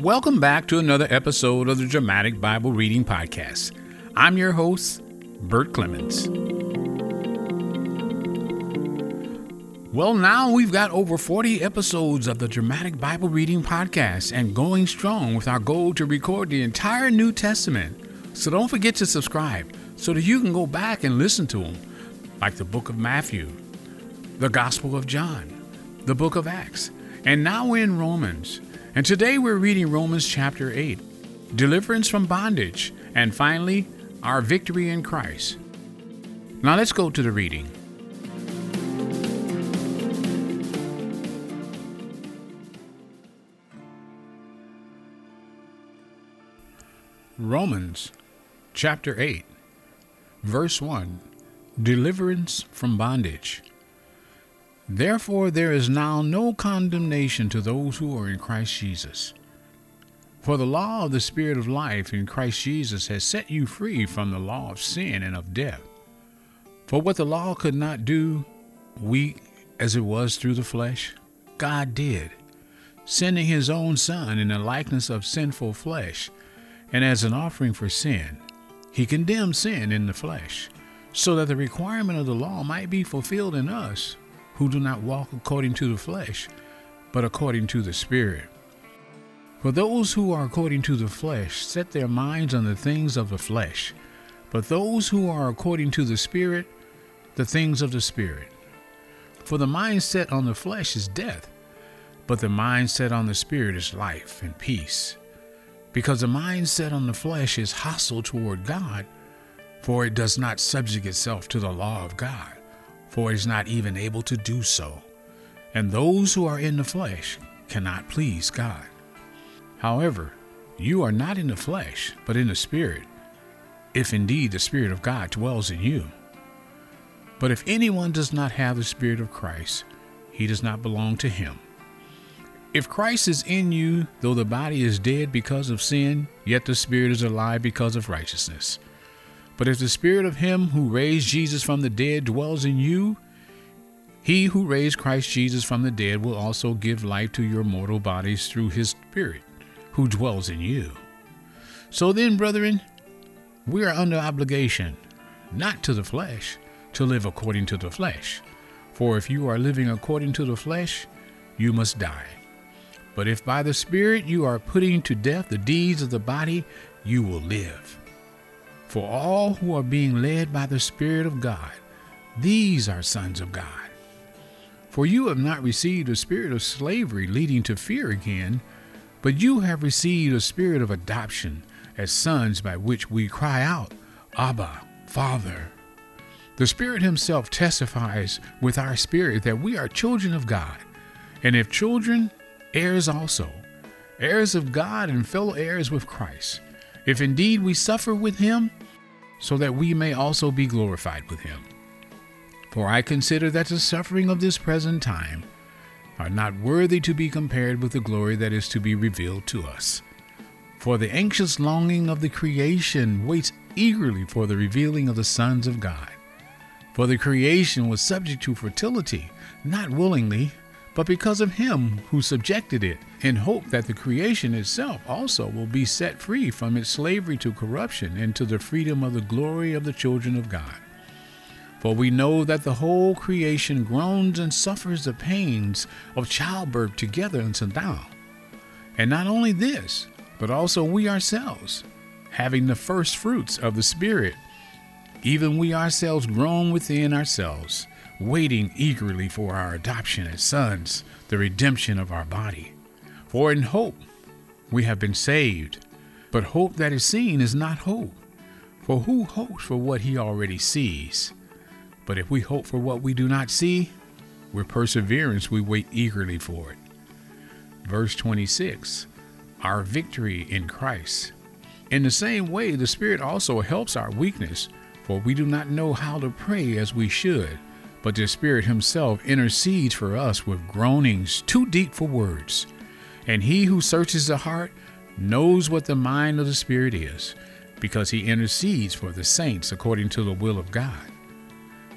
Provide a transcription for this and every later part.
Welcome back to another episode of the Dramatic Bible Reading Podcast. I'm your host, Bert Clemens. Well, now we've got over 40 episodes of the Dramatic Bible Reading Podcast and going strong with our goal to record the entire New Testament. So don't forget to subscribe so that you can go back and listen to them, like the book of Matthew, the Gospel of John, the book of Acts, and now we're in Romans. And today we're reading Romans chapter 8 deliverance from bondage, and finally, our victory in Christ. Now let's go to the reading. Romans chapter 8, verse 1 Deliverance from bondage. Therefore, there is now no condemnation to those who are in Christ Jesus. For the law of the Spirit of life in Christ Jesus has set you free from the law of sin and of death. For what the law could not do, weak as it was through the flesh, God did, sending his own Son in the likeness of sinful flesh, and as an offering for sin. He condemned sin in the flesh, so that the requirement of the law might be fulfilled in us who do not walk according to the flesh, but according to the Spirit. For those who are according to the flesh set their minds on the things of the flesh, but those who are according to the Spirit, the things of the Spirit. For the mind set on the flesh is death, but the mind set on the Spirit is life and peace. Because the mind set on the flesh is hostile toward God, for it does not subject itself to the law of God for is not even able to do so. And those who are in the flesh cannot please God. However, you are not in the flesh, but in the Spirit, if indeed the Spirit of God dwells in you. But if anyone does not have the Spirit of Christ, he does not belong to him. If Christ is in you, though the body is dead because of sin, yet the Spirit is alive because of righteousness. But if the spirit of him who raised Jesus from the dead dwells in you, he who raised Christ Jesus from the dead will also give life to your mortal bodies through his spirit who dwells in you. So then, brethren, we are under obligation, not to the flesh, to live according to the flesh. For if you are living according to the flesh, you must die. But if by the Spirit you are putting to death the deeds of the body, you will live. For all who are being led by the Spirit of God, these are sons of God. For you have not received a spirit of slavery leading to fear again, but you have received a spirit of adoption as sons by which we cry out, Abba, Father. The Spirit Himself testifies with our spirit that we are children of God, and if children, heirs also, heirs of God and fellow heirs with Christ if indeed we suffer with him, so that we may also be glorified with him. For I consider that the suffering of this present time are not worthy to be compared with the glory that is to be revealed to us. For the anxious longing of the creation waits eagerly for the revealing of the sons of God. For the creation was subject to fertility, not willingly, but because of him who subjected it, in hope that the creation itself also will be set free from its slavery to corruption into the freedom of the glory of the children of God. For we know that the whole creation groans and suffers the pains of childbirth together until now. And not only this, but also we ourselves, having the first fruits of the Spirit, even we ourselves groan within ourselves waiting eagerly for our adoption as sons, the redemption of our body. For in hope we have been saved, but hope that is seen is not hope. For who hopes for what he already sees? But if we hope for what we do not see, with perseverance we wait eagerly for it. Verse 26 Our victory in Christ. In the same way, the Spirit also helps our weakness, for we do not know how to pray as we should but the Spirit Himself intercedes for us with groanings too deep for words. And He who searches the heart knows what the mind of the Spirit is, because He intercedes for the saints according to the will of God.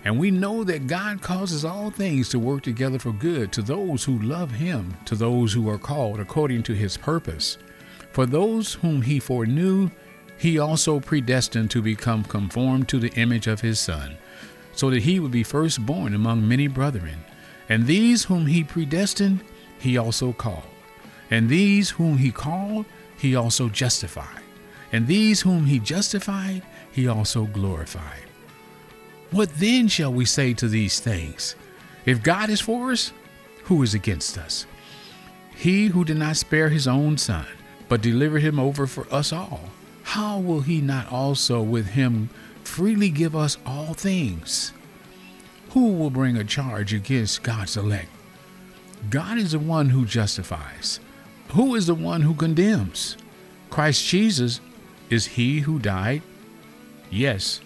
And we know that God causes all things to work together for good to those who love Him, to those who are called according to His purpose. For those whom he foreknew, he also predestined to become conformed to the image of his Son, so that he would be firstborn among many brethren. And these whom he predestined, he also called. And these whom he called, he also justified. And these whom he justified, he also glorified. What then shall we say to these things? If God is for us, who is against us? He who did not spare his own son, but delivered him over for us all, how will he not also with him freely give us all things? Who will bring a charge against God's elect? God is the one who justifies. Who is the one who condemns? Christ Jesus is he who died? Yes,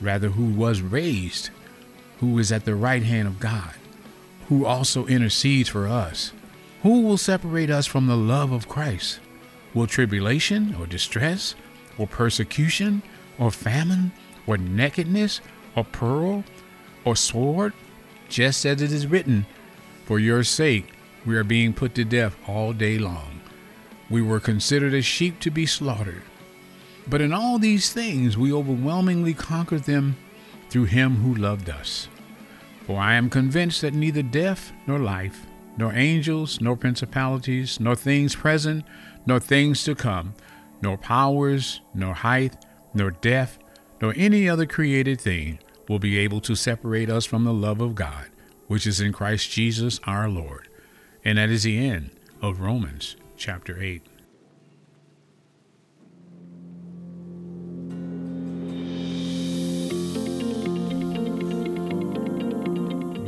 rather, who was raised, who is at the right hand of God, who also intercedes for us. Who will separate us from the love of Christ? Will tribulation or distress or persecution or famine or nakedness or peril or sword? Just as it is written, For your sake we are being put to death all day long. We were considered as sheep to be slaughtered. But in all these things we overwhelmingly conquered them through him who loved us. For I am convinced that neither death nor life, nor angels, nor principalities, nor things present, nor things to come, nor powers, nor height, nor death, nor any other created thing will be able to separate us from the love of God, which is in Christ Jesus our Lord. And that is the end of Romans chapter 8.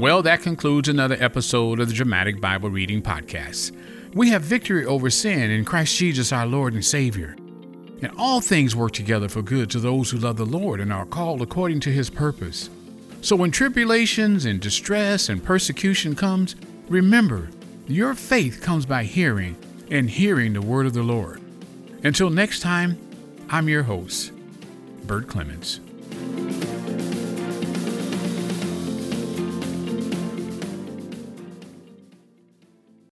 Well, that concludes another episode of the Dramatic Bible Reading Podcast. We have victory over sin in Christ Jesus our Lord and Savior. And all things work together for good to those who love the Lord and are called according to his purpose. So when tribulations and distress and persecution comes, remember, your faith comes by hearing, and hearing the word of the Lord. Until next time, I'm your host, Bert Clements.